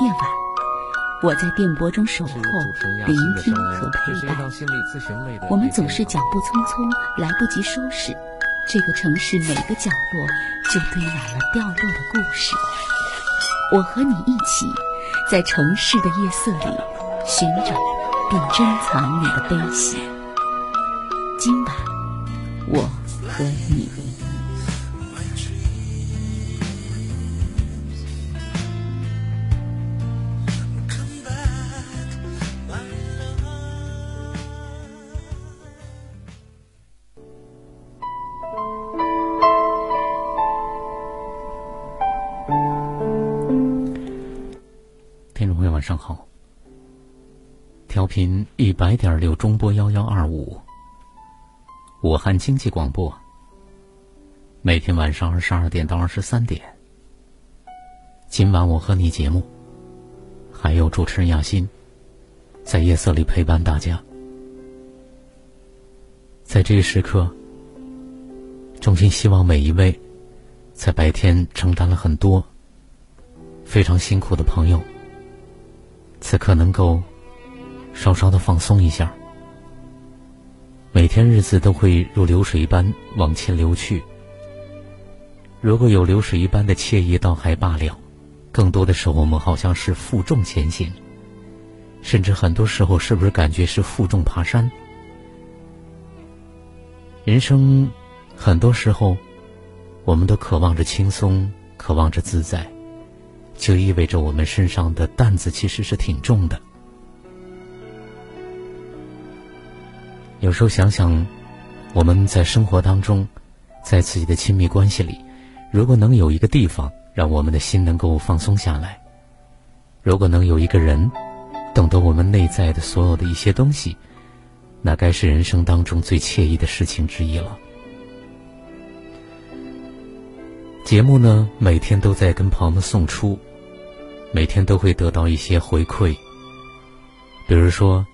夜晚，我在电波中守候、聆听和陪伴。我们总是脚步匆匆，来不及收拾，这个城市每个角落就堆满了掉落的故事。我和你一起，在城市的夜色里寻找并珍藏你的悲喜。今晚，我和你。一百点六中波幺幺二五，武汉经济广播。每天晚上二十二点到二十三点，今晚我和你节目，还有主持人亚欣，在夜色里陪伴大家。在这一时刻，衷心希望每一位在白天承担了很多、非常辛苦的朋友。此刻能够稍稍的放松一下。每天日子都会如流水一般往前流去。如果有流水一般的惬意，倒还罢了；更多的时候，我们好像是负重前行，甚至很多时候，是不是感觉是负重爬山？人生很多时候，我们都渴望着轻松，渴望着自在。就意味着我们身上的担子其实是挺重的。有时候想想，我们在生活当中，在自己的亲密关系里，如果能有一个地方让我们的心能够放松下来，如果能有一个人懂得我们内在的所有的一些东西，那该是人生当中最惬意的事情之一了。节目呢，每天都在跟朋友们送出。每天都会得到一些回馈，比如说，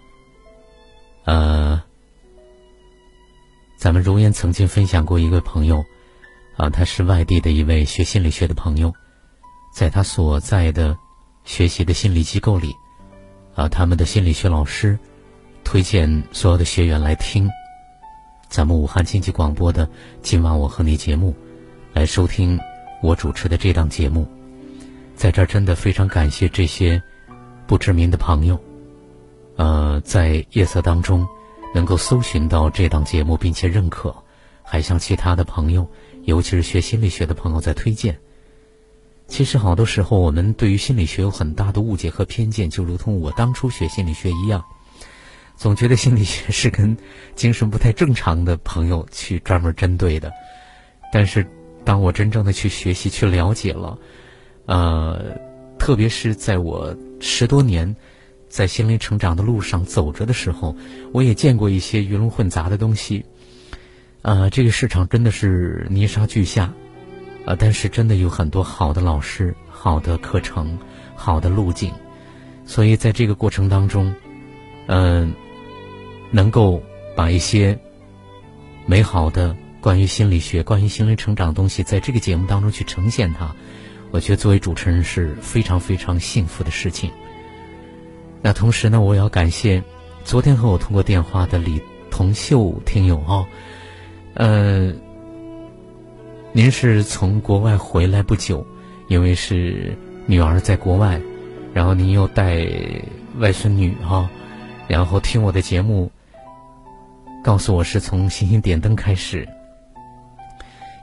呃，咱们如烟曾经分享过一位朋友，啊，他是外地的一位学心理学的朋友，在他所在的学习的心理机构里，啊，他们的心理学老师推荐所有的学员来听咱们武汉经济广播的《今晚我和你》节目，来收听我主持的这档节目。在这儿真的非常感谢这些不知名的朋友，呃，在夜色当中能够搜寻到这档节目并且认可，还向其他的朋友，尤其是学心理学的朋友在推荐。其实好多时候我们对于心理学有很大的误解和偏见，就如同我当初学心理学一样，总觉得心理学是跟精神不太正常的朋友去专门针对的。但是当我真正的去学习、去了解了。呃，特别是在我十多年在心灵成长的路上走着的时候，我也见过一些鱼龙混杂的东西。呃，这个市场真的是泥沙俱下，呃，但是真的有很多好的老师、好的课程、好的路径，所以在这个过程当中，嗯，能够把一些美好的关于心理学、关于心灵成长的东西，在这个节目当中去呈现它。我觉得作为主持人是非常非常幸福的事情。那同时呢，我也要感谢昨天和我通过电话的李同秀听友哦，呃，您是从国外回来不久，因为是女儿在国外，然后您又带外孙女哈，然后听我的节目，告诉我是从星星点灯开始。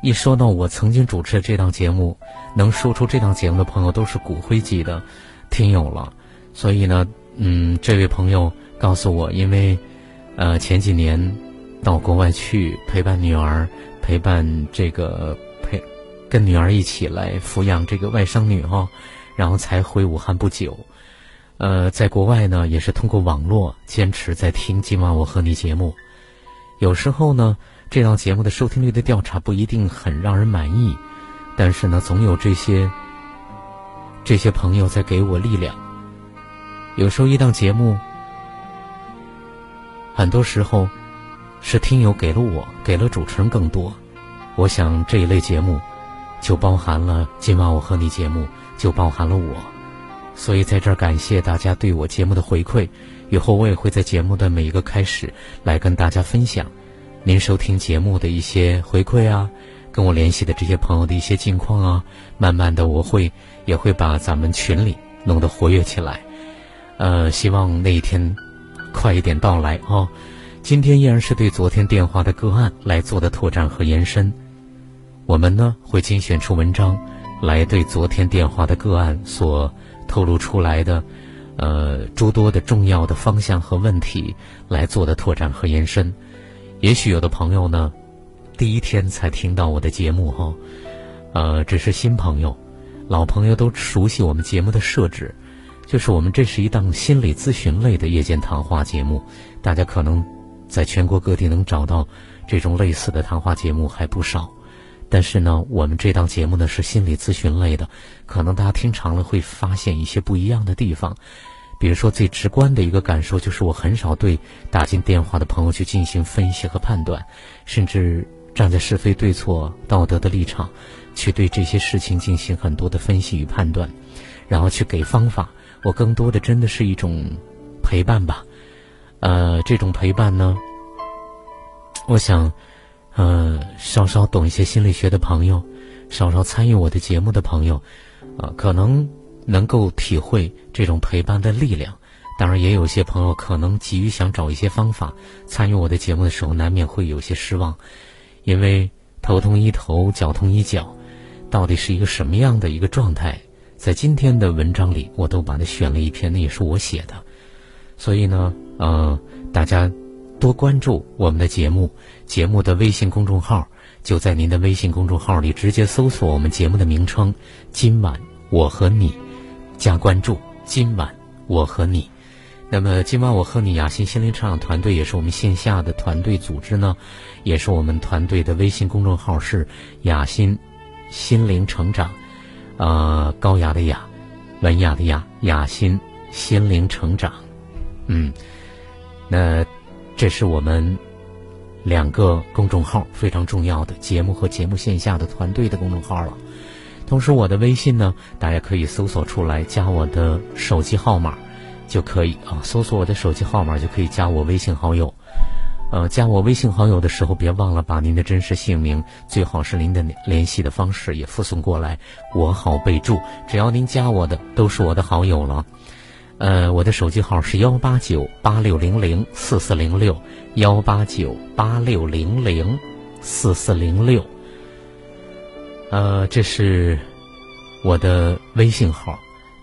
一说到我曾经主持的这档节目，能说出这档节目的朋友都是骨灰级的听友了。所以呢，嗯，这位朋友告诉我，因为呃前几年到国外去陪伴女儿，陪伴这个陪跟女儿一起来抚养这个外甥女哈，然后才回武汉不久。呃，在国外呢，也是通过网络坚持在听今晚我和你节目，有时候呢。这档节目的收听率的调查不一定很让人满意，但是呢，总有这些这些朋友在给我力量。有时候一档节目，很多时候是听友给了我，给了主持人更多。我想这一类节目，就包含了今晚我和你节目，就包含了我。所以在这儿感谢大家对我节目的回馈。以后我也会在节目的每一个开始来跟大家分享您收听节目的一些回馈啊，跟我联系的这些朋友的一些近况啊。慢慢的，我会也会把咱们群里弄得活跃起来。呃，希望那一天快一点到来哦。今天依然是对昨天电话的个案来做的拓展和延伸。我们呢会精选出文章来对昨天电话的个案所透露出来的。呃，诸多的重要的方向和问题来做的拓展和延伸，也许有的朋友呢，第一天才听到我的节目哈，呃，只是新朋友，老朋友都熟悉我们节目的设置，就是我们这是一档心理咨询类的夜间谈话节目，大家可能在全国各地能找到这种类似的谈话节目还不少，但是呢，我们这档节目呢是心理咨询类的。可能大家听长了会发现一些不一样的地方，比如说最直观的一个感受就是我很少对打进电话的朋友去进行分析和判断，甚至站在是非对错、道德的立场去对这些事情进行很多的分析与判断，然后去给方法。我更多的真的是一种陪伴吧，呃，这种陪伴呢，我想，呃，稍稍懂一些心理学的朋友，稍稍参与我的节目的朋友。啊，可能能够体会这种陪伴的力量。当然，也有些朋友可能急于想找一些方法，参与我的节目的时候，难免会有些失望，因为头痛医头，脚痛医脚，到底是一个什么样的一个状态？在今天的文章里，我都把它选了一篇，那也是我写的。所以呢，呃，大家多关注我们的节目，节目的微信公众号。就在您的微信公众号里直接搜索我们节目的名称“今晚我和你”，加关注“今晚我和你”。那么，今晚我和你雅欣心灵成长团队也是我们线下的团队组织呢，也是我们团队的微信公众号是“雅欣心灵成长”，呃，高雅的雅，文雅的雅，雅心心灵成长。嗯，那这是我们。两个公众号非常重要的节目和节目线下的团队的公众号了。同时，我的微信呢，大家可以搜索出来，加我的手机号码就可以啊。搜索我的手机号码就可以加我微信好友。呃，加我微信好友的时候，别忘了把您的真实姓名，最好是您的联系的方式也附送过来，我好备注。只要您加我的，都是我的好友了。呃，我的手机号是幺八九八六零零四四零六，幺八九八六零零四四零六。呃，这是我的微信号。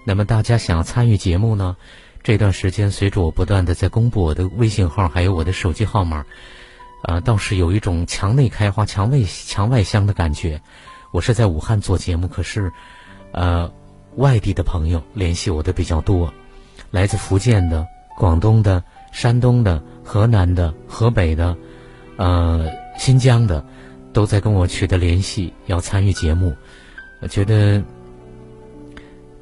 那么大家想参与节目呢？这段时间随着我不断的在公布我的微信号，还有我的手机号码，呃，倒是有一种墙内开花墙外墙外香的感觉。我是在武汉做节目，可是，呃，外地的朋友联系我的比较多。来自福建的、广东的、山东的、河南的、河北的，呃，新疆的，都在跟我取得联系，要参与节目。我觉得，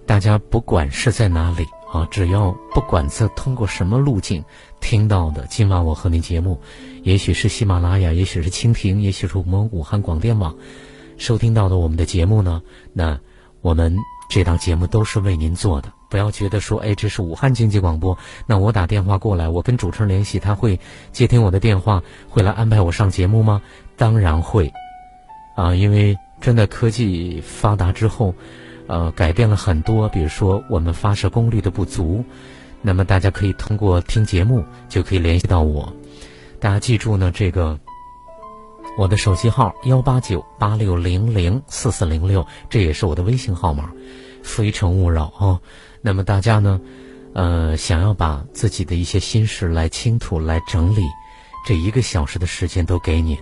大家不管是在哪里啊，只要不管是通过什么路径听到的，今晚我和你节目，也许是喜马拉雅，也许是蜻蜓，也许是我们武汉广电网收听到的我们的节目呢，那我们这档节目都是为您做的。不要觉得说，哎，这是武汉经济广播，那我打电话过来，我跟主持人联系，他会接听我的电话，会来安排我上节目吗？当然会，啊，因为真的科技发达之后，呃，改变了很多，比如说我们发射功率的不足，那么大家可以通过听节目就可以联系到我。大家记住呢，这个我的手机号幺八九八六零零四四零六，这也是我的微信号码，非诚勿扰啊。那么大家呢，呃，想要把自己的一些心事来倾吐、来整理，这一个小时的时间都给你。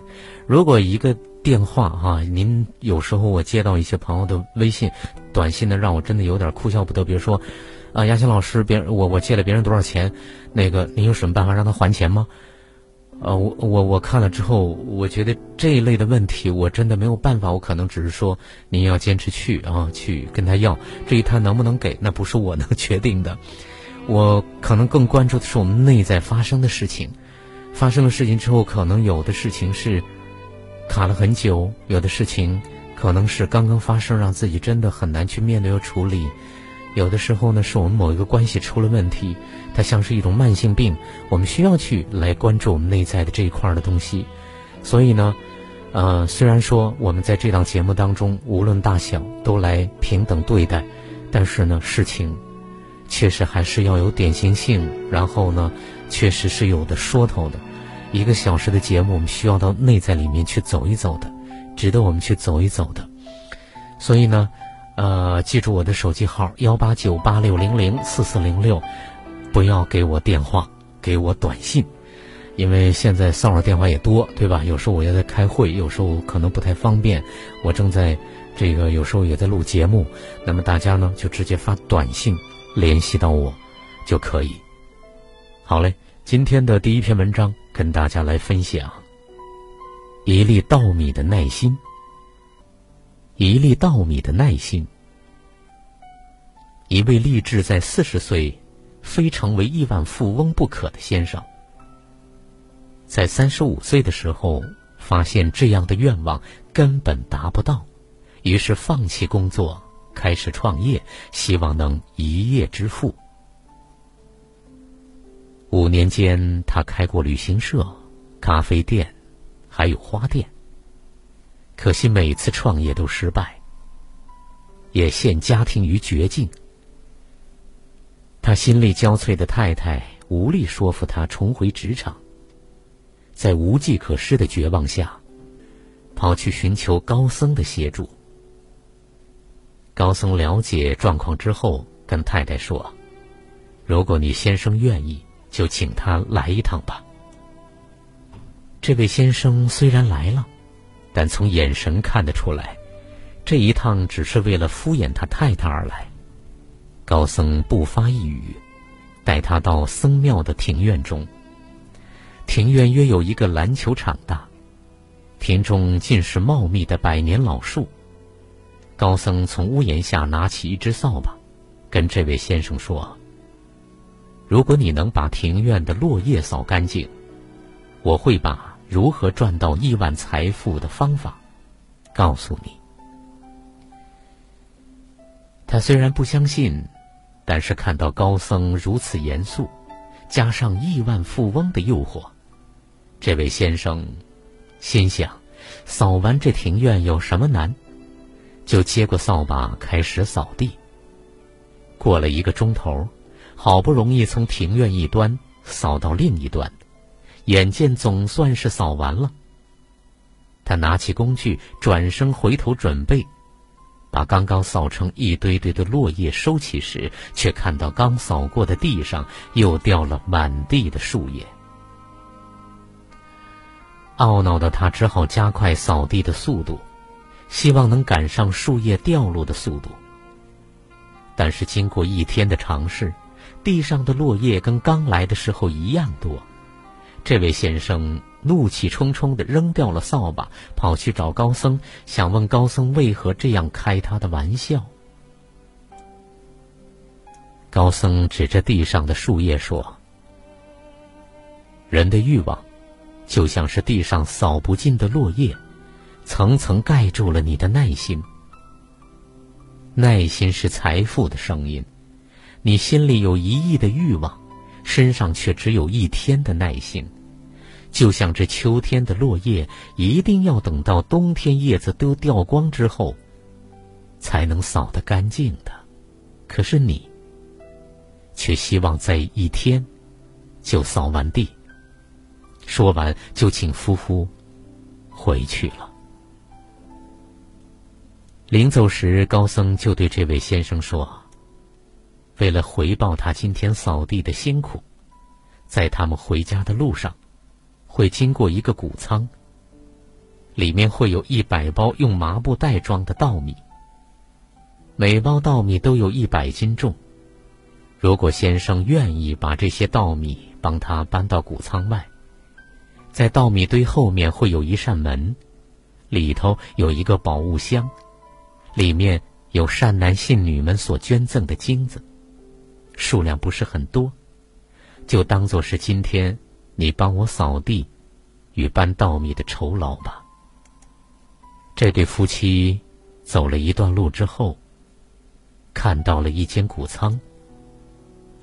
如果一个电话哈，您有时候我接到一些朋友的微信、短信呢，让我真的有点哭笑不得。比如说，啊，亚青老师，别人我我借了别人多少钱，那个您有什么办法让他还钱吗？呃，我我我看了之后，我觉得这一类的问题，我真的没有办法。我可能只是说，您要坚持去啊，去跟他要。至于他能不能给，那不是我能决定的。我可能更关注的是我们内在发生的事情。发生了事情之后，可能有的事情是卡了很久，有的事情可能是刚刚发生，让自己真的很难去面对和处理。有的时候呢，是我们某一个关系出了问题，它像是一种慢性病，我们需要去来关注我们内在的这一块的东西。所以呢，呃，虽然说我们在这档节目当中，无论大小都来平等对待，但是呢，事情确实还是要有典型性，然后呢，确实是有的说头的。一个小时的节目，我们需要到内在里面去走一走的，值得我们去走一走的。所以呢。呃，记住我的手机号幺八九八六零零四四零六，不要给我电话，给我短信，因为现在骚扰电话也多，对吧？有时候我也在开会，有时候可能不太方便，我正在这个有时候也在录节目，那么大家呢就直接发短信联系到我就可以。好嘞，今天的第一篇文章跟大家来分享一粒稻米的耐心。一粒稻米的耐心。一位立志在四十岁非成为亿万富翁不可的先生，在三十五岁的时候发现这样的愿望根本达不到，于是放弃工作，开始创业，希望能一夜致富。五年间，他开过旅行社、咖啡店，还有花店。可惜每次创业都失败，也陷家庭于绝境。他心力交瘁的太太无力说服他重回职场，在无计可施的绝望下，跑去寻求高僧的协助。高僧了解状况之后，跟太太说：“如果你先生愿意，就请他来一趟吧。”这位先生虽然来了。但从眼神看得出来，这一趟只是为了敷衍他太太而来。高僧不发一语，带他到僧庙的庭院中。庭院约有一个篮球场大，庭中尽是茂密的百年老树。高僧从屋檐下拿起一只扫把，跟这位先生说：“如果你能把庭院的落叶扫干净，我会把。”如何赚到亿万财富的方法，告诉你。他虽然不相信，但是看到高僧如此严肃，加上亿万富翁的诱惑，这位先生心想：扫完这庭院有什么难？就接过扫把开始扫地。过了一个钟头，好不容易从庭院一端扫到另一端。眼见总算是扫完了，他拿起工具，转身回头准备，把刚刚扫成一堆堆的落叶收起时，却看到刚扫过的地上又掉了满地的树叶。懊恼的他只好加快扫地的速度，希望能赶上树叶掉落的速度。但是经过一天的尝试，地上的落叶跟刚来的时候一样多。这位先生怒气冲冲的扔掉了扫把，跑去找高僧，想问高僧为何这样开他的玩笑。高僧指着地上的树叶说：“人的欲望，就像是地上扫不尽的落叶，层层盖住了你的耐心。耐心是财富的声音，你心里有一亿的欲望，身上却只有一天的耐心。”就像这秋天的落叶，一定要等到冬天叶子都掉光之后，才能扫得干净的。可是你，却希望在一天就扫完地。说完，就请夫妇回去了。临走时，高僧就对这位先生说：“为了回报他今天扫地的辛苦，在他们回家的路上。”会经过一个谷仓，里面会有一百包用麻布袋装的稻米，每包稻米都有一百斤重。如果先生愿意把这些稻米帮他搬到谷仓外，在稻米堆后面会有一扇门，里头有一个宝物箱，里面有善男信女们所捐赠的金子，数量不是很多，就当做是今天。你帮我扫地与搬稻米的酬劳吧。这对夫妻走了一段路之后，看到了一间谷仓，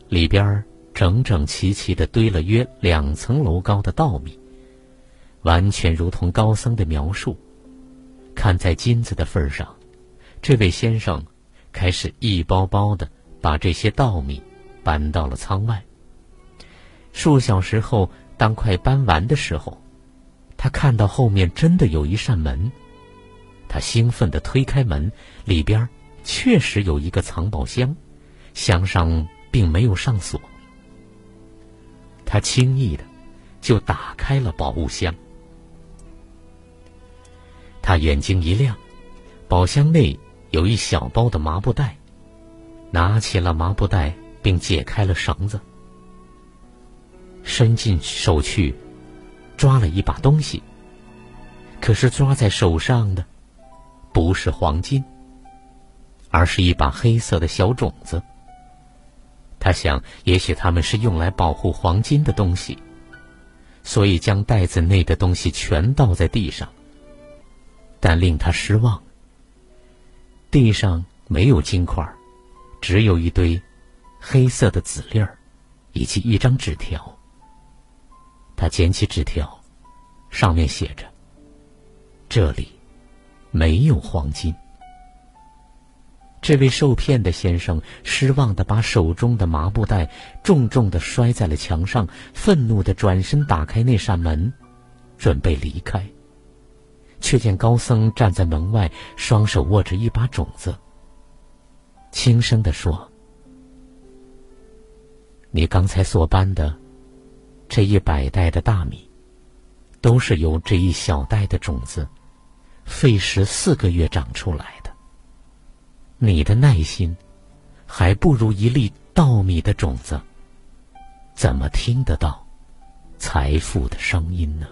里边整整齐齐的堆了约两层楼高的稻米，完全如同高僧的描述。看在金子的份上，这位先生开始一包包的把这些稻米搬到了仓外。数小时后，当快搬完的时候，他看到后面真的有一扇门。他兴奋地推开门，里边确实有一个藏宝箱，箱上并没有上锁。他轻易的就打开了宝物箱。他眼睛一亮，宝箱内有一小包的麻布袋，拿起了麻布袋，并解开了绳子。伸进手去，抓了一把东西。可是抓在手上的，不是黄金，而是一把黑色的小种子。他想，也许他们是用来保护黄金的东西，所以将袋子内的东西全倒在地上。但令他失望，地上没有金块，只有一堆黑色的籽粒儿，以及一张纸条。他捡起纸条，上面写着：“这里没有黄金。”这位受骗的先生失望的把手中的麻布袋重重的摔在了墙上，愤怒的转身打开那扇门，准备离开。却见高僧站在门外，双手握着一把种子，轻声的说：“你刚才所搬的。”这一百袋的大米，都是由这一小袋的种子，费时四个月长出来的。你的耐心，还不如一粒稻米的种子。怎么听得到财富的声音呢？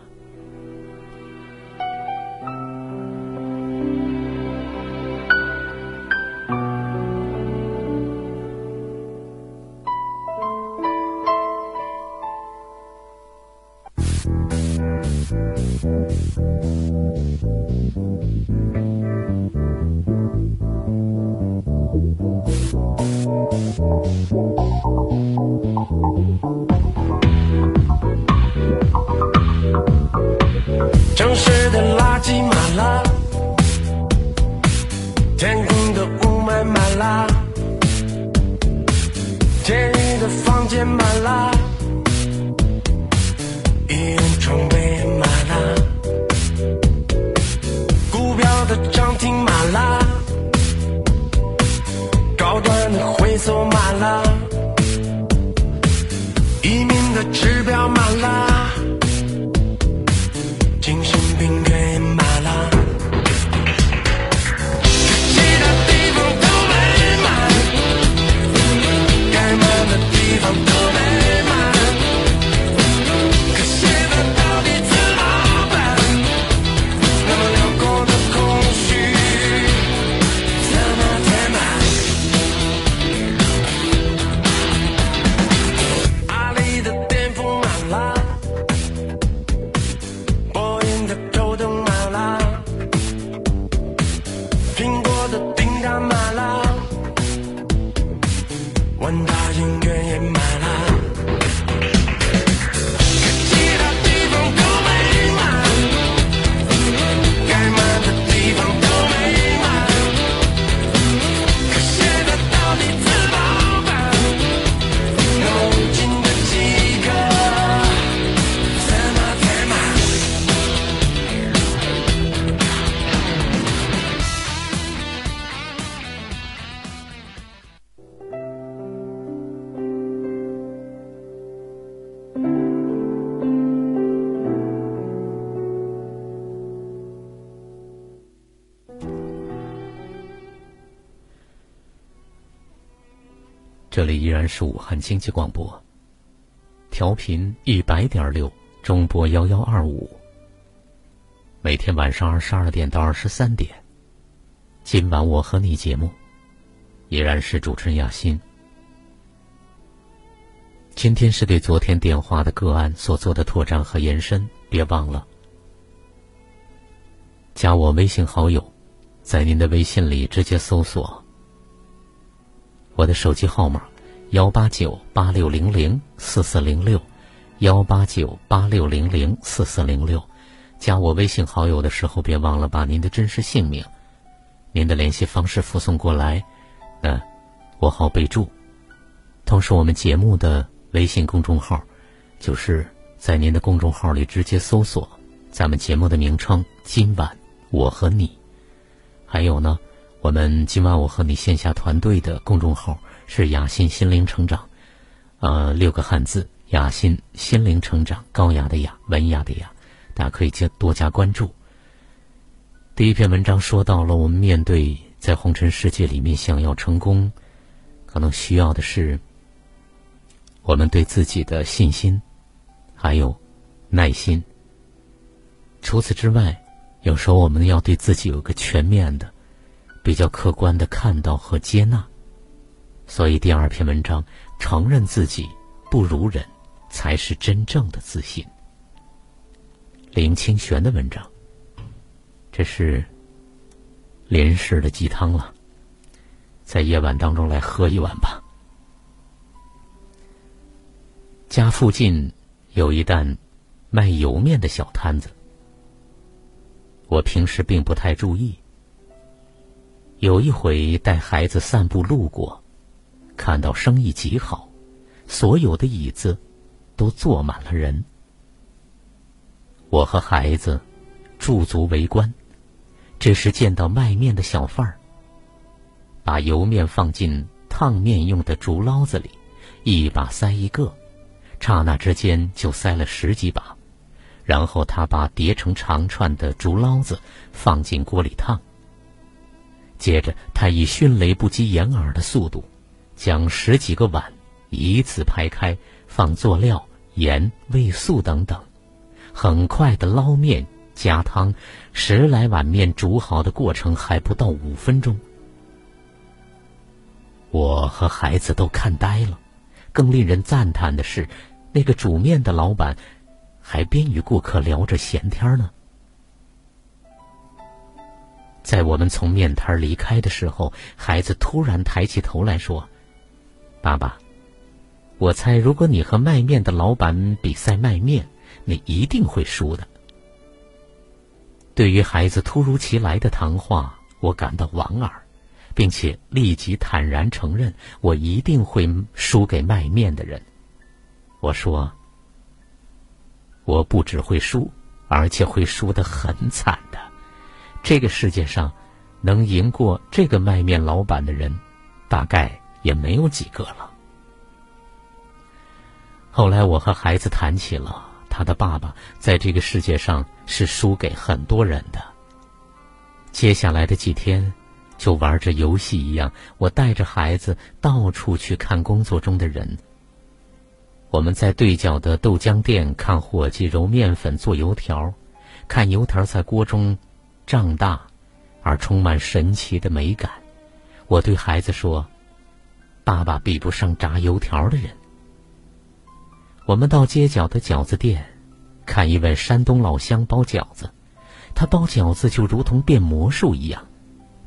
城市的垃圾满了，天空的雾霾满了，监狱的房间满了，一眼冲。满啦高端的回收满了移民的指标满了依然是武汉经济广播，调频一百点六，中波幺幺二五。每天晚上二十二点到二十三点，今晚我和你节目，依然是主持人亚欣。今天是对昨天电话的个案所做的拓展和延伸，别忘了加我微信好友，在您的微信里直接搜索。我的手机号码：幺八九八六零零四四零六，幺八九八六零零四四零六。加我微信好友的时候，别忘了把您的真实姓名、您的联系方式附送过来，那我好备注。同时，我们节目的微信公众号，就是在您的公众号里直接搜索咱们节目的名称“今晚我和你”。还有呢，我们今晚我和你线下团队的公众号是“雅心心灵成长”，呃，六个汉字“雅心心灵成长”，高雅的雅，文雅的雅。大家可以加多加关注。第一篇文章说到了，我们面对在红尘世界里面想要成功，可能需要的是我们对自己的信心，还有耐心。除此之外，有时候我们要对自己有个全面的、比较客观的看到和接纳。所以第二篇文章，承认自己不如人，才是真正的自信。林清玄的文章，这是林氏的鸡汤了，在夜晚当中来喝一碗吧。家附近有一担卖油面的小摊子，我平时并不太注意。有一回带孩子散步路过，看到生意极好，所有的椅子都坐满了人。我和孩子驻足围观，这时见到卖面的小贩儿把油面放进烫面用的竹捞子里，一把塞一个，刹那之间就塞了十几把。然后他把叠成长串的竹捞子放进锅里烫。接着他以迅雷不及掩耳的速度，将十几个碗一字排开，放佐料、盐、味素等等。很快的捞面加汤，十来碗面煮好的过程还不到五分钟。我和孩子都看呆了。更令人赞叹的是，那个煮面的老板还边与顾客聊着闲天呢。在我们从面摊离开的时候，孩子突然抬起头来说：“爸爸，我猜如果你和卖面的老板比赛卖面。”你一定会输的。对于孩子突如其来的谈话，我感到莞尔，并且立即坦然承认，我一定会输给卖面的人。我说：“我不只会输，而且会输得很惨的。这个世界上，能赢过这个卖面老板的人，大概也没有几个了。”后来，我和孩子谈起了。他的爸爸在这个世界上是输给很多人的。接下来的几天，就玩着游戏一样，我带着孩子到处去看工作中的人。我们在对角的豆浆店看伙计揉面粉做油条，看油条在锅中胀大，而充满神奇的美感。我对孩子说：“爸爸比不上炸油条的人。”我们到街角的饺子店，看一位山东老乡包饺子。他包饺子就如同变魔术一样，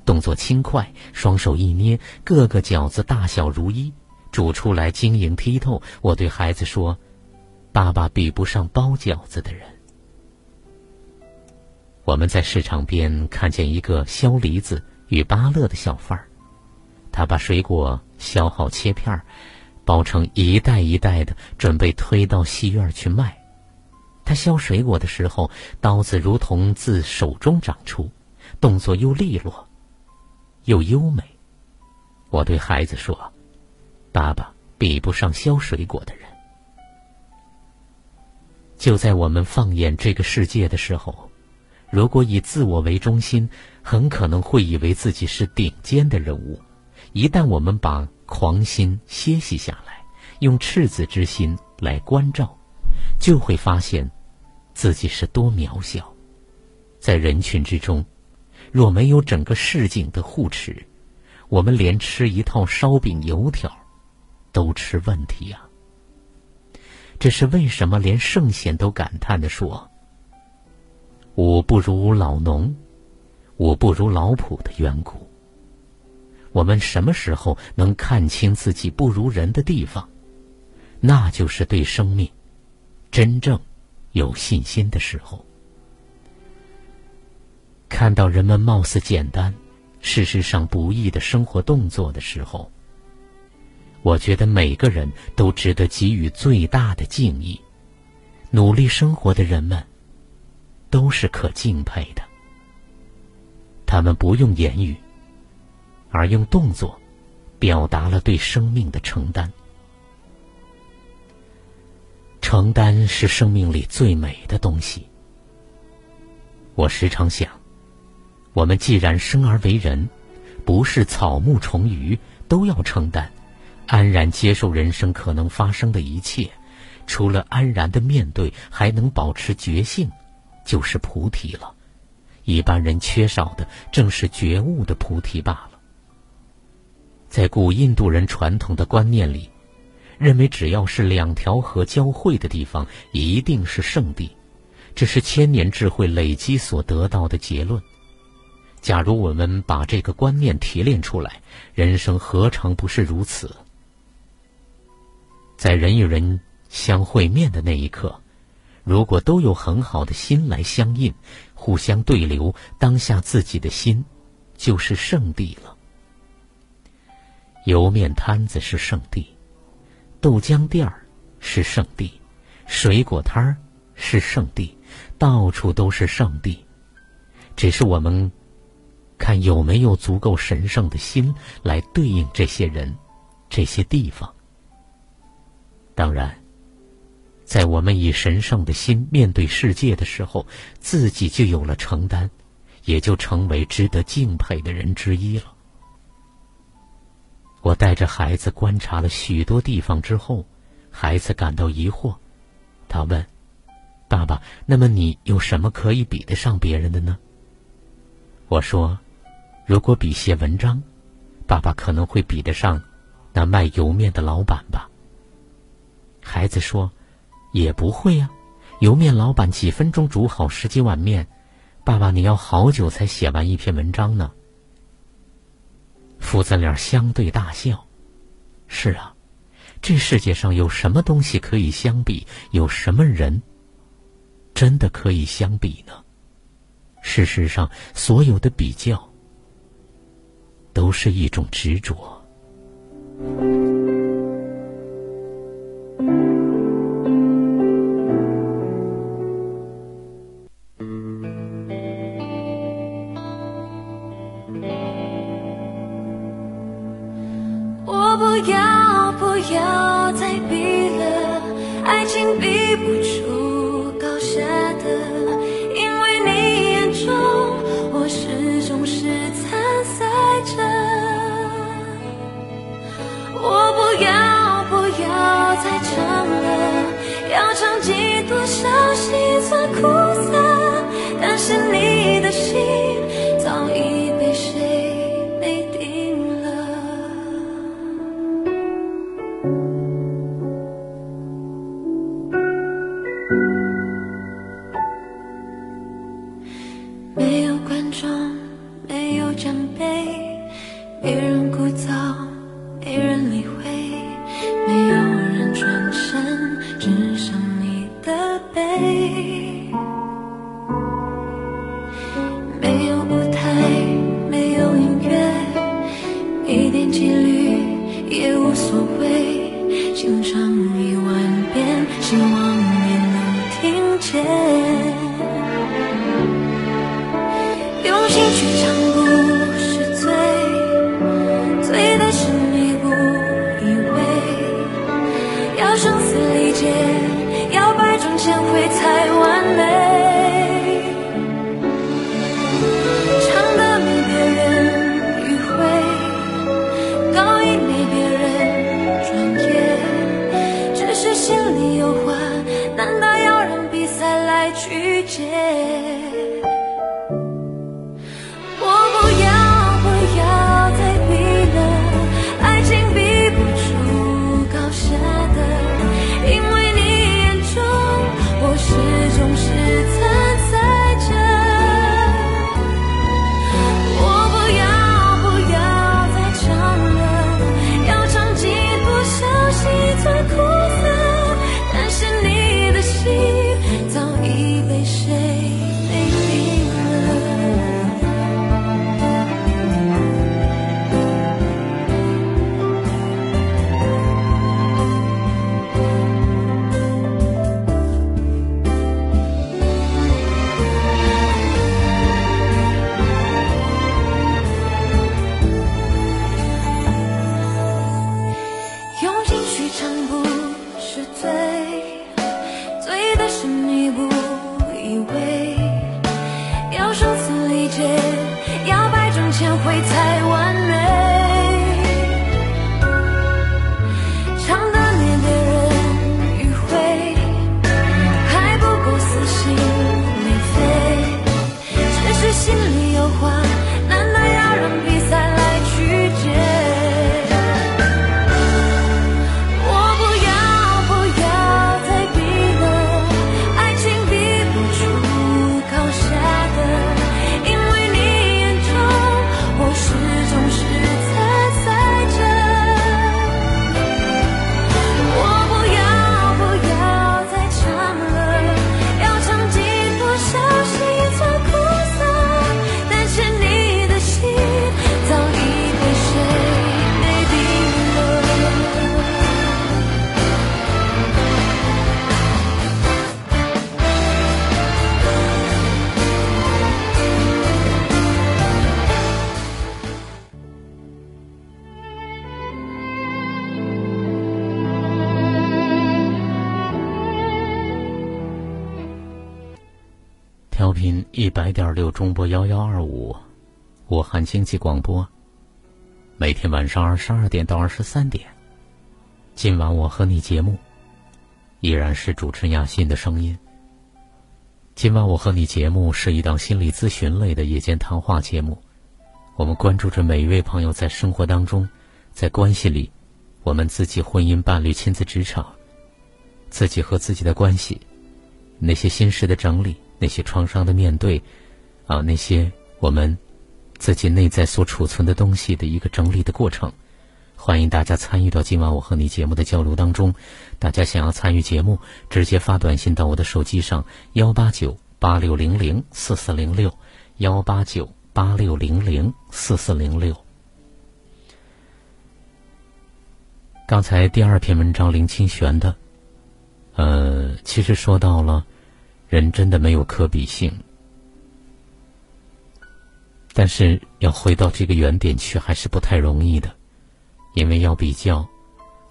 动作轻快，双手一捏，各个饺子大小如一，煮出来晶莹剔透。我对孩子说：“爸爸比不上包饺子的人。”我们在市场边看见一个削梨子与芭乐的小贩儿，他把水果削好切片儿。包成一袋一袋的，准备推到戏院去卖。他削水果的时候，刀子如同自手中长出，动作又利落，又优美。我对孩子说：“爸爸比不上削水果的人。”就在我们放眼这个世界的时候，如果以自我为中心，很可能会以为自己是顶尖的人物。一旦我们把狂心歇息下来，用赤子之心来关照，就会发现自己是多渺小。在人群之中，若没有整个市井的护持，我们连吃一套烧饼油条都吃问题呀。这是为什么？连圣贤都感叹的说：“我不如老农，我不如老仆”的缘故。我们什么时候能看清自己不如人的地方，那就是对生命真正有信心的时候。看到人们貌似简单，事实上不易的生活动作的时候，我觉得每个人都值得给予最大的敬意。努力生活的人们都是可敬佩的。他们不用言语，而用动作表达了对生命的承担。承担是生命里最美的东西。我时常想，我们既然生而为人，不是草木虫鱼，都要承担，安然接受人生可能发生的一切。除了安然的面对，还能保持觉性，就是菩提了。一般人缺少的正是觉悟的菩提罢了。在古印度人传统的观念里，认为只要是两条河交汇的地方，一定是圣地，这是千年智慧累积所得到的结论。假如我们把这个观念提炼出来，人生何尝不是如此？在人与人。相会面的那一刻，如果都有很好的心来相应，互相对流，当下自己的心就是圣地了。油面摊子是圣地，豆浆店儿是圣地，水果摊儿是圣地，到处都是圣地。只是我们看有没有足够神圣的心来对应这些人、这些地方。当然。在我们以神圣的心面对世界的时候，自己就有了承担，也就成为值得敬佩的人之一了。我带着孩子观察了许多地方之后，孩子感到疑惑，他问：“爸爸，那么你有什么可以比得上别人的呢？”我说：“如果比写文章，爸爸可能会比得上那卖油面的老板吧。”孩子说。也不会呀，油面老板几分钟煮好十几碗面，爸爸你要好久才写完一篇文章呢。父子俩相对大笑。是啊，这世界上有什么东西可以相比？有什么人真的可以相比呢？事实上，所有的比较都是一种执着。经济广播。每天晚上二十二点到二十三点，今晚我和你节目依然是主持人亚欣的声音。今晚我和你节目是一档心理咨询类的夜间谈话节目，我们关注着每一位朋友在生活当中，在关系里，我们自己婚姻、伴侣、亲子、职场，自己和自己的关系，那些心事的整理。那些创伤的面对，啊，那些我们自己内在所储存的东西的一个整理的过程，欢迎大家参与到今晚我和你节目的交流当中。大家想要参与节目，直接发短信到我的手机上幺八九八六零零四四零六幺八九八六零零四四零六。刚才第二篇文章林清玄的，呃，其实说到了。人真的没有可比性，但是要回到这个原点去还是不太容易的，因为要比较，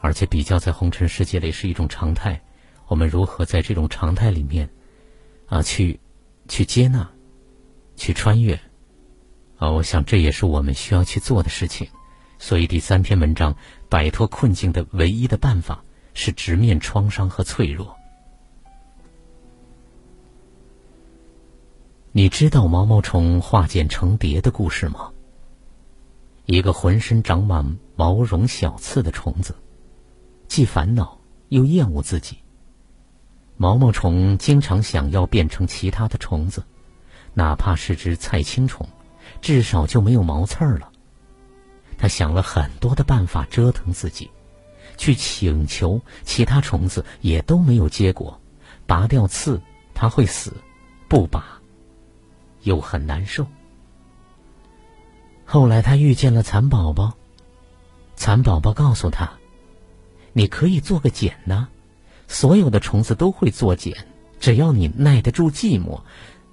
而且比较在红尘世界里是一种常态。我们如何在这种常态里面，啊，去去接纳，去穿越，啊，我想这也是我们需要去做的事情。所以第三篇文章，摆脱困境的唯一的办法是直面创伤和脆弱。你知道毛毛虫化茧成蝶的故事吗？一个浑身长满毛绒小刺的虫子，既烦恼又厌恶自己。毛毛虫经常想要变成其他的虫子，哪怕是只菜青虫，至少就没有毛刺儿了。他想了很多的办法折腾自己，去请求其他虫子也都没有结果。拔掉刺，它会死；不拔。又很难受。后来他遇见了蚕宝宝，蚕宝宝告诉他：“你可以做个茧呢，所有的虫子都会做茧，只要你耐得住寂寞，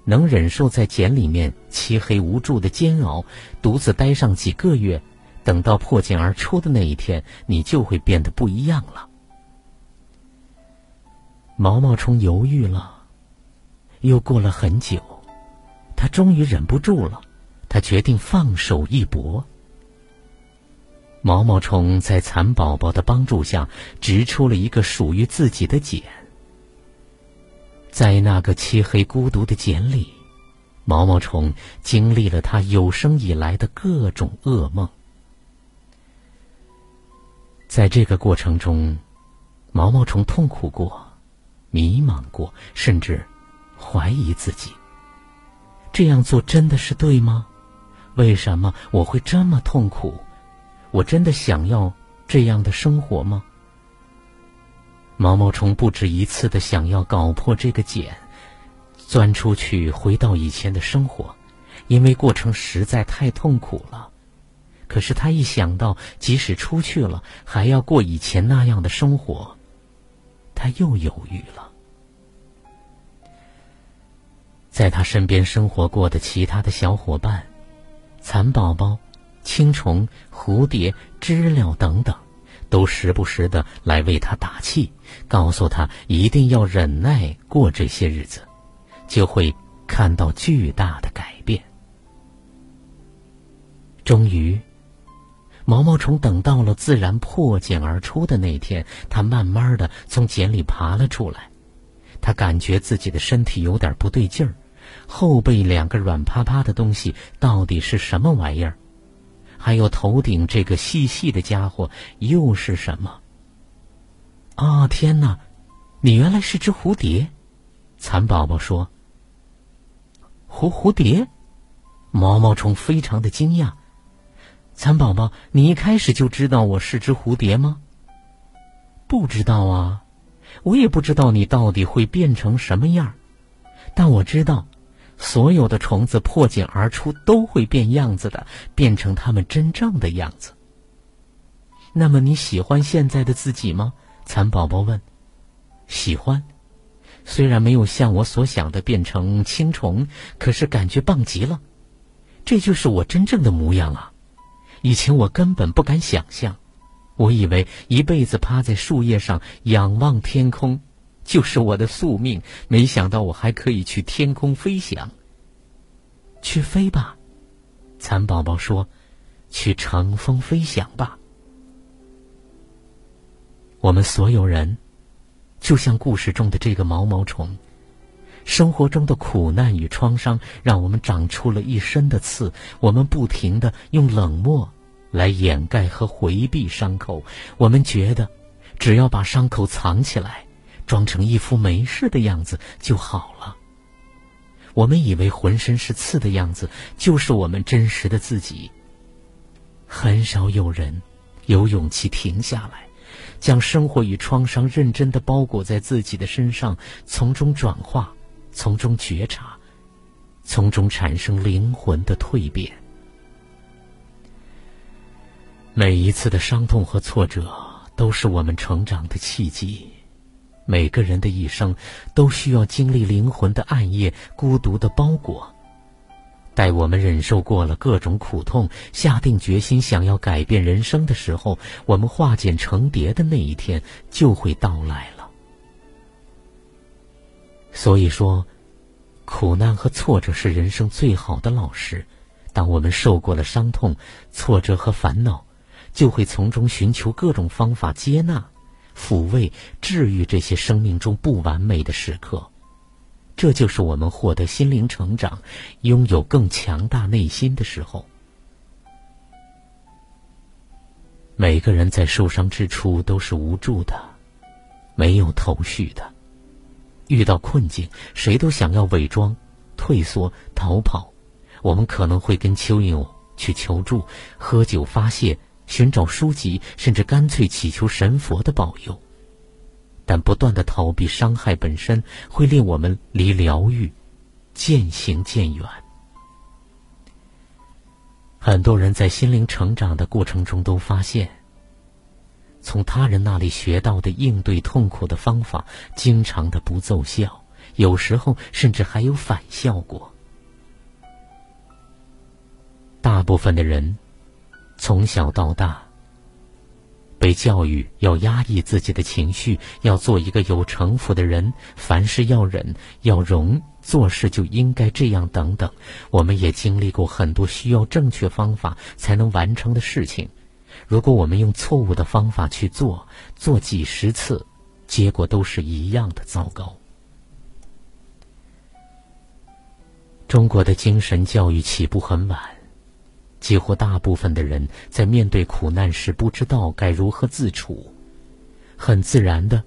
能忍受在茧里面漆黑无助的煎熬，独自待上几个月，等到破茧而出的那一天，你就会变得不一样了。”毛毛虫犹豫了，又过了很久。他终于忍不住了，他决定放手一搏。毛毛虫在蚕宝宝的帮助下，织出了一个属于自己的茧。在那个漆黑孤独的茧里，毛毛虫经历了他有生以来的各种噩梦。在这个过程中，毛毛虫痛苦过，迷茫过，甚至怀疑自己。这样做真的是对吗？为什么我会这么痛苦？我真的想要这样的生活吗？毛毛虫不止一次的想要搞破这个茧，钻出去，回到以前的生活，因为过程实在太痛苦了。可是他一想到，即使出去了，还要过以前那样的生活，他又犹豫了。在他身边生活过的其他的小伙伴，蚕宝宝、青虫、蝴蝶、知了等等，都时不时的来为他打气，告诉他一定要忍耐过这些日子，就会看到巨大的改变。终于，毛毛虫等到了自然破茧而出的那天，它慢慢的从茧里爬了出来，它感觉自己的身体有点不对劲儿。后背两个软趴趴的东西到底是什么玩意儿？还有头顶这个细细的家伙又是什么？啊天哪！你原来是只蝴蝶！蚕宝宝说。蝴蝴蝶？毛毛虫非常的惊讶。蚕宝宝，你一开始就知道我是只蝴蝶吗？不知道啊，我也不知道你到底会变成什么样但我知道。所有的虫子破茧而出都会变样子的，变成它们真正的样子。那么你喜欢现在的自己吗？蚕宝宝问。喜欢，虽然没有像我所想的变成青虫，可是感觉棒极了。这就是我真正的模样啊！以前我根本不敢想象，我以为一辈子趴在树叶上仰望天空，就是我的宿命。没想到我还可以去天空飞翔。去飞吧，蚕宝宝说：“去乘风飞翔吧。”我们所有人，就像故事中的这个毛毛虫。生活中的苦难与创伤，让我们长出了一身的刺。我们不停的用冷漠来掩盖和回避伤口。我们觉得，只要把伤口藏起来，装成一副没事的样子就好了。我们以为浑身是刺的样子就是我们真实的自己。很少有人有勇气停下来，将生活与创伤认真的包裹在自己的身上，从中转化。从中觉察，从中产生灵魂的蜕变。每一次的伤痛和挫折，都是我们成长的契机。每个人的一生，都需要经历灵魂的暗夜、孤独的包裹。待我们忍受过了各种苦痛，下定决心想要改变人生的时候，我们化茧成蝶的那一天就会到来了。所以说，苦难和挫折是人生最好的老师。当我们受过了伤痛、挫折和烦恼，就会从中寻求各种方法接纳、抚慰、治愈这些生命中不完美的时刻。这就是我们获得心灵成长、拥有更强大内心的时候。每个人在受伤之初都是无助的，没有头绪的。遇到困境，谁都想要伪装、退缩、逃跑。我们可能会跟蚯蚓去求助，喝酒发泄，寻找书籍，甚至干脆祈求神佛的保佑。但不断的逃避伤害本身，会令我们离疗愈渐行渐远。很多人在心灵成长的过程中都发现。从他人那里学到的应对痛苦的方法，经常的不奏效，有时候甚至还有反效果。大部分的人从小到大被教育要压抑自己的情绪，要做一个有城府的人，凡事要忍要容，做事就应该这样等等。我们也经历过很多需要正确方法才能完成的事情。如果我们用错误的方法去做，做几十次，结果都是一样的糟糕。中国的精神教育起步很晚，几乎大部分的人在面对苦难时不知道该如何自处，很自然的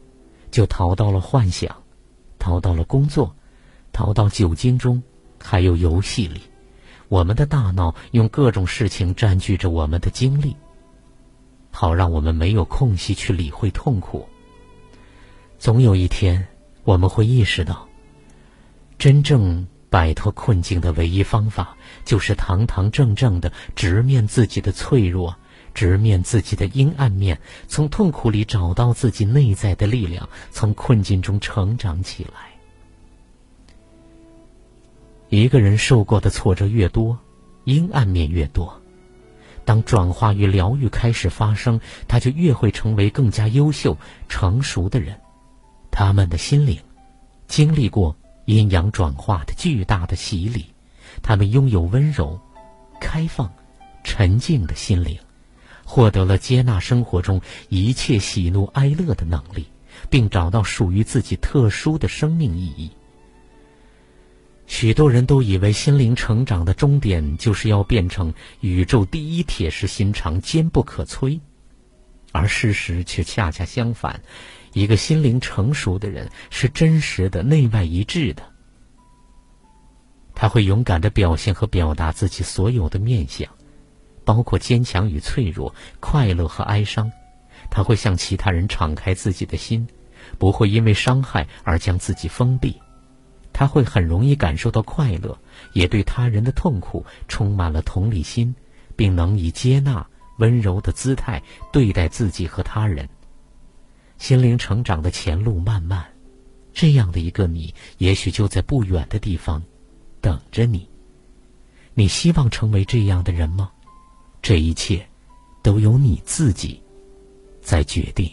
就逃到了幻想，逃到了工作，逃到酒精中，还有游戏里。我们的大脑用各种事情占据着我们的精力。好让我们没有空隙去理会痛苦。总有一天，我们会意识到，真正摆脱困境的唯一方法，就是堂堂正正的直面自己的脆弱，直面自己的阴暗面，从痛苦里找到自己内在的力量，从困境中成长起来。一个人受过的挫折越多，阴暗面越多。当转化与疗愈开始发生，他就越会成为更加优秀、成熟的人。他们的心灵经历过阴阳转化的巨大的洗礼，他们拥有温柔、开放、沉静的心灵，获得了接纳生活中一切喜怒哀乐的能力，并找到属于自己特殊的生命意义。许多人都以为心灵成长的终点就是要变成宇宙第一铁石心肠、坚不可摧，而事实却恰恰相反。一个心灵成熟的人是真实的、内外一致的，他会勇敢的表现和表达自己所有的面相，包括坚强与脆弱、快乐和哀伤。他会向其他人敞开自己的心，不会因为伤害而将自己封闭。他会很容易感受到快乐，也对他人的痛苦充满了同理心，并能以接纳、温柔的姿态对待自己和他人。心灵成长的前路漫漫，这样的一个你，也许就在不远的地方等着你。你希望成为这样的人吗？这一切都由你自己在决定。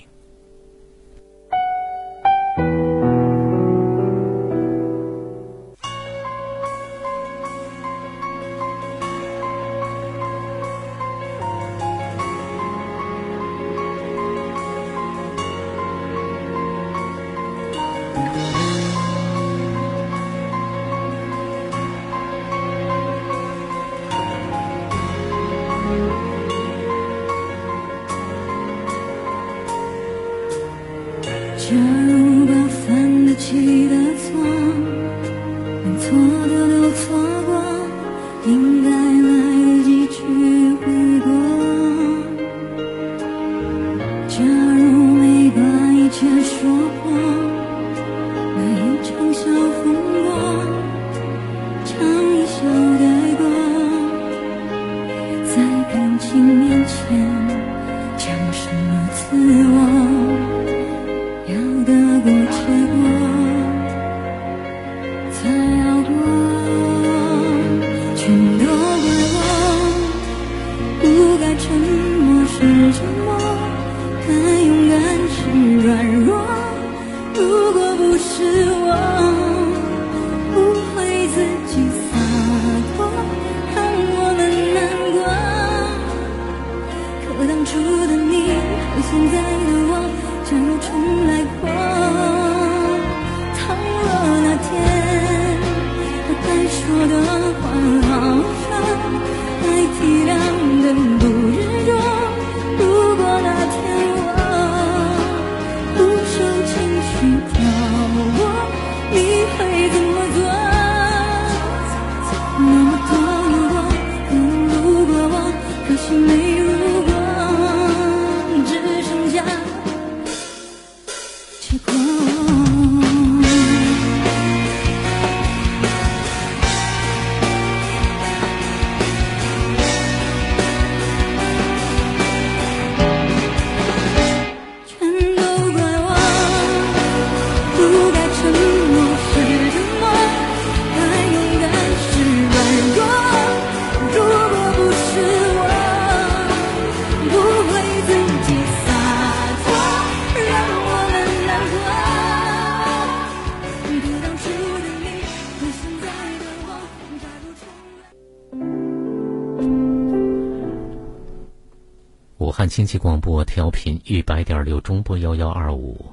经济广播调频一百点六中波幺幺二五，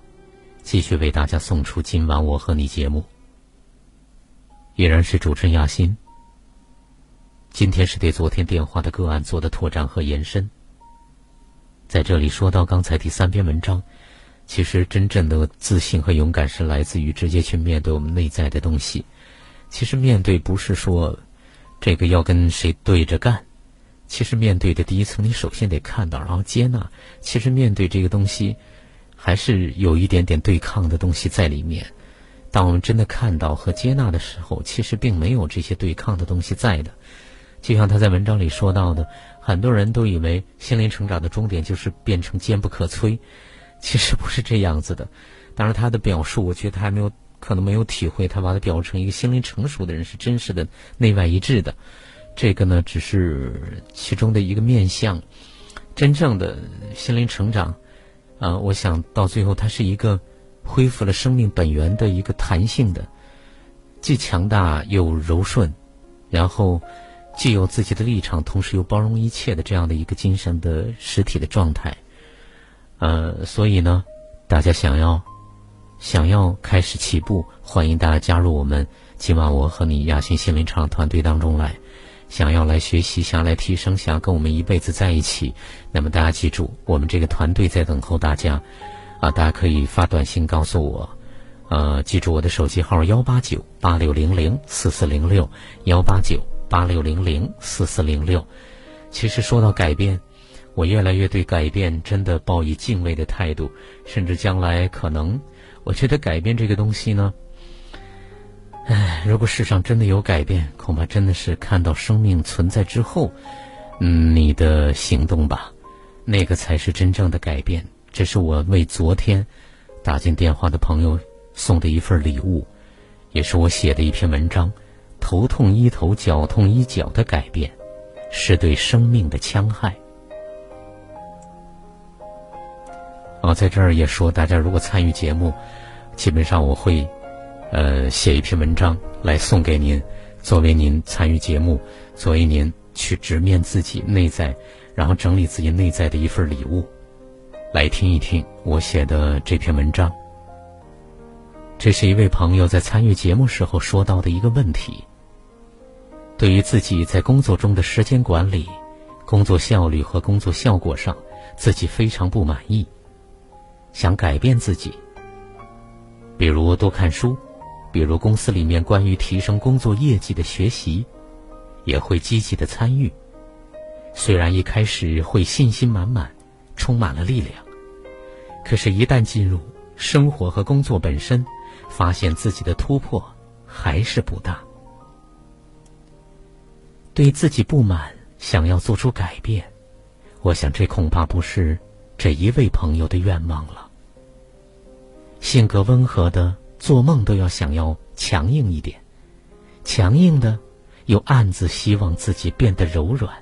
继续为大家送出今晚我和你节目，依然是主持人亚欣。今天是对昨天电话的个案做的拓展和延伸。在这里说到刚才第三篇文章，其实真正的自信和勇敢是来自于直接去面对我们内在的东西。其实面对不是说这个要跟谁对着干。其实面对的第一层，你首先得看到，然后接纳。其实面对这个东西，还是有一点点对抗的东西在里面。当我们真的看到和接纳的时候，其实并没有这些对抗的东西在的。就像他在文章里说到的，很多人都以为心灵成长的终点就是变成坚不可摧，其实不是这样子的。当然，他的表述，我觉得他还没有可能没有体会，他把它表述成一个心灵成熟的人是真实的内外一致的。这个呢，只是其中的一个面相，真正的心灵成长，啊，我想到最后，它是一个恢复了生命本源的一个弹性的，既强大又柔顺，然后既有自己的立场，同时又包容一切的这样的一个精神的实体的状态，呃，所以呢，大家想要想要开始起步，欢迎大家加入我们今晚我和你亚欣心灵成长团队当中来。想要来学习，想要来提升，想要跟我们一辈子在一起，那么大家记住，我们这个团队在等候大家，啊，大家可以发短信告诉我，呃，记住我的手机号幺八九八六零零四四零六幺八九八六零零四四零六。其实说到改变，我越来越对改变真的抱以敬畏的态度，甚至将来可能，我觉得改变这个东西呢。唉，如果世上真的有改变，恐怕真的是看到生命存在之后，嗯，你的行动吧，那个才是真正的改变。这是我为昨天打进电话的朋友送的一份礼物，也是我写的一篇文章。头痛医头，脚痛医脚的改变，是对生命的戕害。哦，在这儿也说，大家如果参与节目，基本上我会。呃，写一篇文章来送给您，作为您参与节目，作为您去直面自己内在，然后整理自己内在的一份礼物，来听一听我写的这篇文章。这是一位朋友在参与节目时候说到的一个问题。对于自己在工作中的时间管理、工作效率和工作效果上，自己非常不满意，想改变自己。比如多看书，比如公司里面关于提升工作业绩的学习，也会积极的参与。虽然一开始会信心满满，充满了力量，可是，一旦进入生活和工作本身，发现自己的突破还是不大。对自己不满，想要做出改变，我想这恐怕不是这一位朋友的愿望了。性格温和的，做梦都要想要强硬一点；强硬的，又暗自希望自己变得柔软。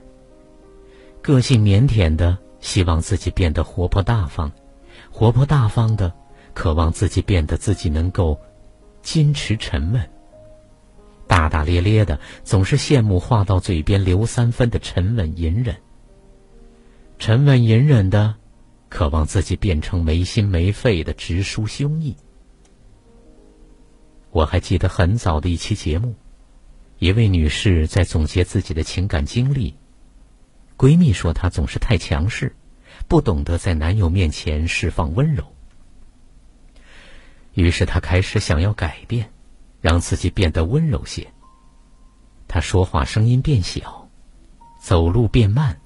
个性腼腆的，希望自己变得活泼大方；活泼大方的，渴望自己变得自己能够矜持沉稳；大大咧咧的，总是羡慕话到嘴边留三分的沉稳隐忍；沉稳隐忍的，渴望自己变成没心没肺的直抒胸臆。我还记得很早的一期节目，一位女士在总结自己的情感经历。闺蜜说她总是太强势，不懂得在男友面前释放温柔。于是她开始想要改变，让自己变得温柔些。她说话声音变小，走路变慢，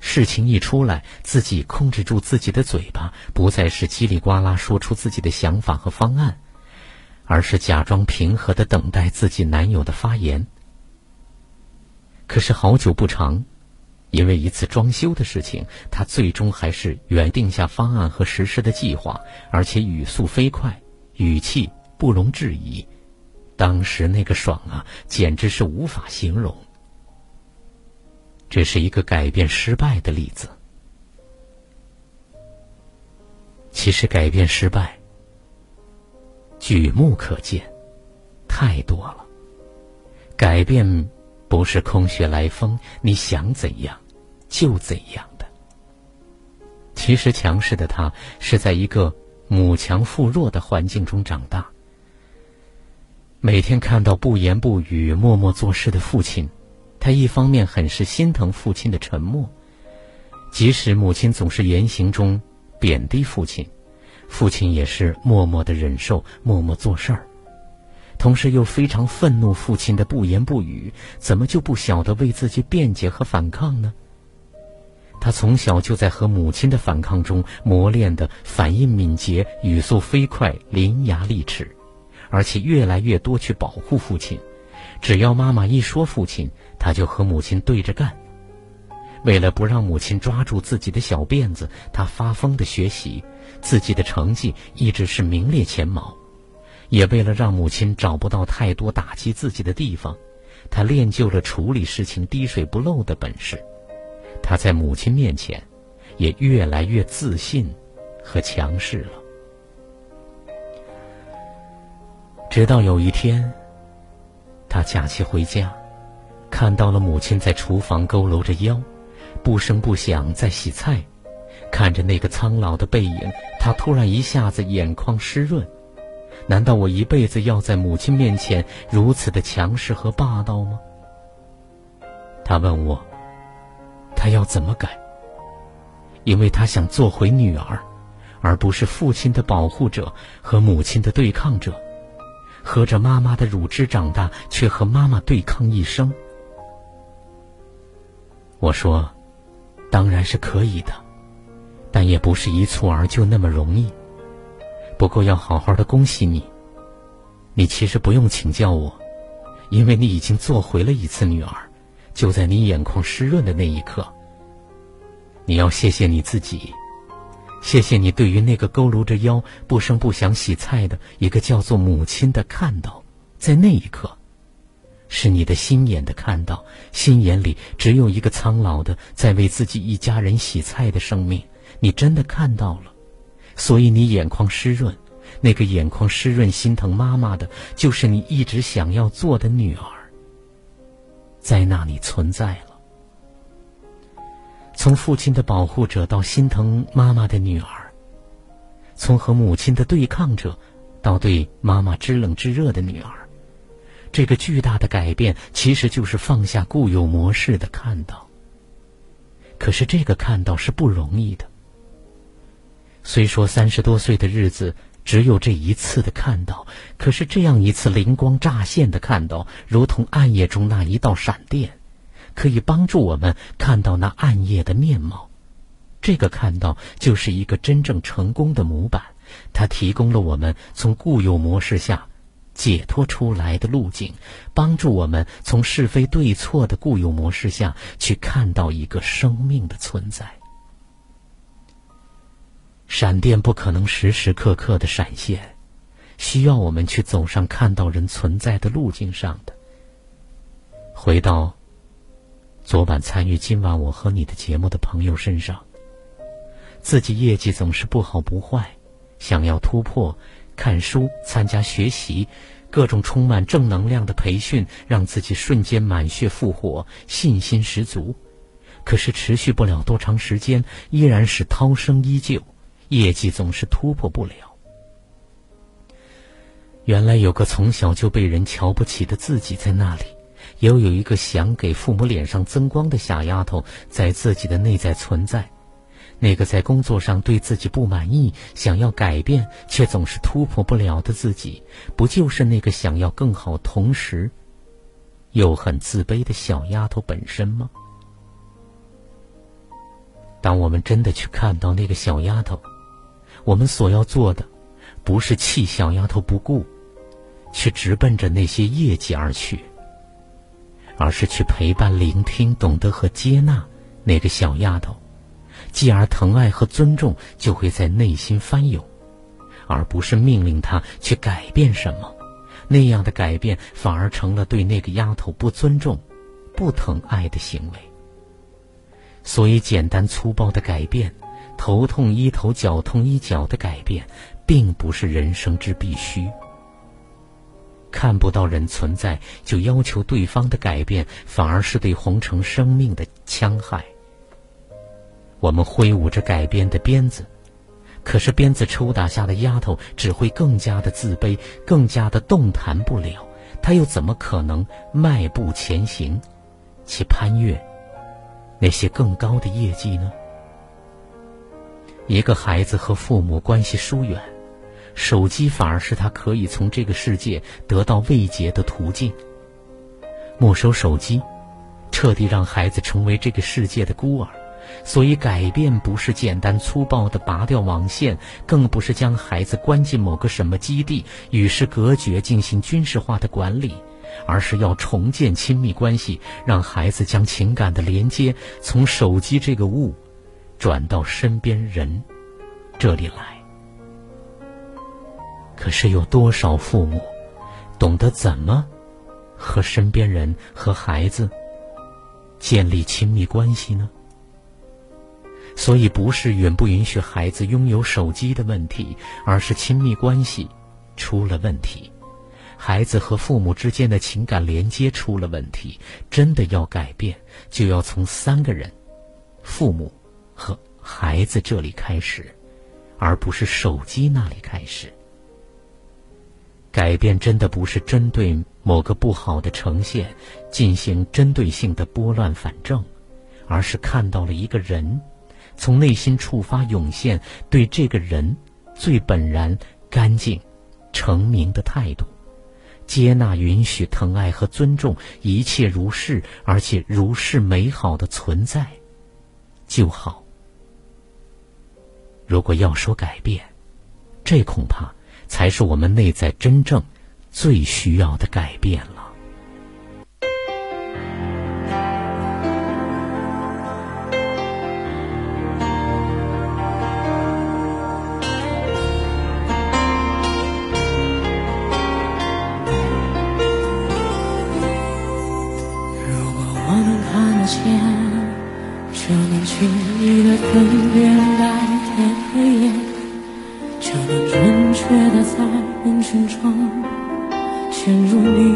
事情一出来，自己控制住自己的嘴巴，不再是叽里呱啦说出自己的想法和方案，而是假装平和的等待自己男友的发言。可是好久不长。因为一次装修的事情，他最终还是原定下方案和实施的计划，而且语速飞快，语气不容置疑。当时那个爽啊，简直是无法形容。这是一个改变失败的例子。其实改变失败，举目可见，太多了。改变。不是空穴来风，你想怎样就怎样的。其实强势的他是在一个母强父弱的环境中长大，每天看到不言不语、默默做事的父亲，他一方面很是心疼父亲的沉默，即使母亲总是言行中贬低父亲，父亲也是默默的忍受，默默做事儿。同时又非常愤怒父亲的不言不语，怎么就不晓得为自己辩解和反抗呢？他从小就在和母亲的反抗中磨练的反应敏捷、语速飞快、伶牙俐齿，而且越来越多去保护父亲。只要妈妈一说父亲，他就和母亲对着干。为了不让母亲抓住自己的小辫子，他发疯的学习，自己的成绩一直是名列前茅。也为了让母亲找不到太多打击自己的地方，他练就了处理事情滴水不漏的本事。他在母亲面前，也越来越自信和强势了。直到有一天，他假期回家，看到了母亲在厨房佝偻着腰，不声不响在洗菜，看着那个苍老的背影，他突然一下子眼眶湿润。难道我一辈子要在母亲面前如此的强势和霸道吗？他问我，他要怎么改？因为他想做回女儿，而不是父亲的保护者和母亲的对抗者，喝着妈妈的乳汁长大，却和妈妈对抗一生。我说，当然是可以的，但也不是一蹴而就那么容易。不过要好好的恭喜你，你其实不用请教我，因为你已经做回了一次女儿，就在你眼眶湿润的那一刻。你要谢谢你自己，谢谢你对于那个佝偻着腰、不声不响洗菜的一个叫做母亲的看到，在那一刻，是你的心眼的看到，心眼里只有一个苍老的在为自己一家人洗菜的生命，你真的看到了。所以你眼眶湿润，那个眼眶湿润、心疼妈妈的，就是你一直想要做的女儿，在那里存在了。从父亲的保护者到心疼妈妈的女儿，从和母亲的对抗者到对妈妈知冷知热的女儿。这个巨大的改变，其实就是放下固有模式的看到。可是这个看到是不容易的。虽说三十多岁的日子只有这一次的看到，可是这样一次灵光乍现的看到，如同暗夜中那一道闪电，可以帮助我们看到那暗夜的面貌。这个看到就是一个真正成功的模板，它提供了我们从固有模式下。解脱出来的路径，帮助我们从是非对错的固有模式下去看到一个生命的存在。闪电不可能时时刻刻的闪现，需要我们去走上看到人存在的路径上的。回到昨晚参与今晚我和你的节目的朋友身上，自己业绩总是不好不坏，想要突破。看书、参加学习，各种充满正能量的培训，让自己瞬间满血复活，信心十足。可是持续不了多长时间，依然是涛声依旧，业绩总是突破不了。原来有个从小就被人瞧不起的自己在那里，又有一个想给父母脸上增光的小丫头在自己的内在存在。那个在工作上对自己不满意、想要改变却总是突破不了的自己，不就是那个想要更好、同时又很自卑的小丫头本身吗？当我们真的去看到那个小丫头，我们所要做的，不是弃小丫头不顾，去直奔着那些业绩而去，而是去陪伴、聆听、懂得和接纳那个小丫头。继而，疼爱和尊重就会在内心翻涌，而不是命令他去改变什么。那样的改变反而成了对那个丫头不尊重、不疼爱的行为。所以，简单粗暴的改变，头痛医头、脚痛医脚的改变，并不是人生之必须。看不到人存在，就要求对方的改变，反而是对红尘生命的戕害。我们挥舞着改编的鞭子，可是鞭子抽打下的丫头只会更加的自卑，更加的动弹不了。她又怎么可能迈步前行，去攀越那些更高的业绩呢？一个孩子和父母关系疏远，手机反而是他可以从这个世界得到慰藉的途径。没收手机，彻底让孩子成为这个世界的孤儿。所以，改变不是简单粗暴的拔掉网线，更不是将孩子关进某个什么基地与世隔绝进行军事化的管理，而是要重建亲密关系，让孩子将情感的连接从手机这个物，转到身边人这里来。可是，有多少父母懂得怎么和身边人和孩子建立亲密关系呢？所以，不是允不允许孩子拥有手机的问题，而是亲密关系出了问题，孩子和父母之间的情感连接出了问题。真的要改变，就要从三个人——父母和孩子这里开始，而不是手机那里开始。改变真的不是针对某个不好的呈现进行针对性的拨乱反正，而是看到了一个人。从内心触发涌现对这个人最本然、干净、澄明的态度，接纳、允许、疼爱和尊重一切如是，而且如是美好的存在就好。如果要说改变，这恐怕才是我们内在真正最需要的改变了。如果我能看见就能轻易的分辨白在人群中，陷入你。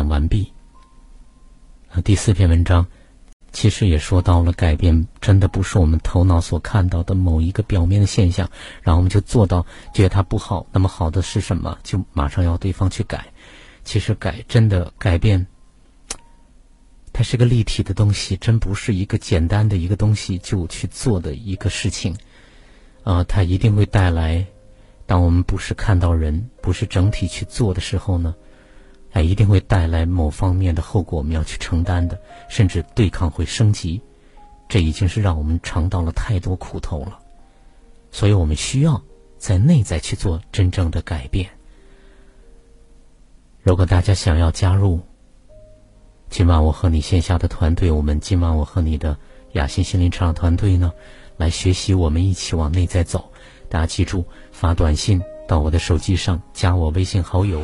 享完毕。第四篇文章其实也说到了，改变真的不是我们头脑所看到的某一个表面的现象，然后我们就做到觉得它不好。那么好的是什么？就马上要对方去改。其实改真的改变，它是个立体的东西，真不是一个简单的一个东西就去做的一个事情。啊，它一定会带来，当我们不是看到人，不是整体去做的时候呢？哎，一定会带来某方面的后果，我们要去承担的，甚至对抗会升级，这已经是让我们尝到了太多苦头了，所以我们需要在内在去做真正的改变。如果大家想要加入，今晚我和你线下的团队，我们今晚我和你的雅欣心灵成长团队呢，来学习，我们一起往内在走。大家记住，发短信到我的手机上，加我微信好友。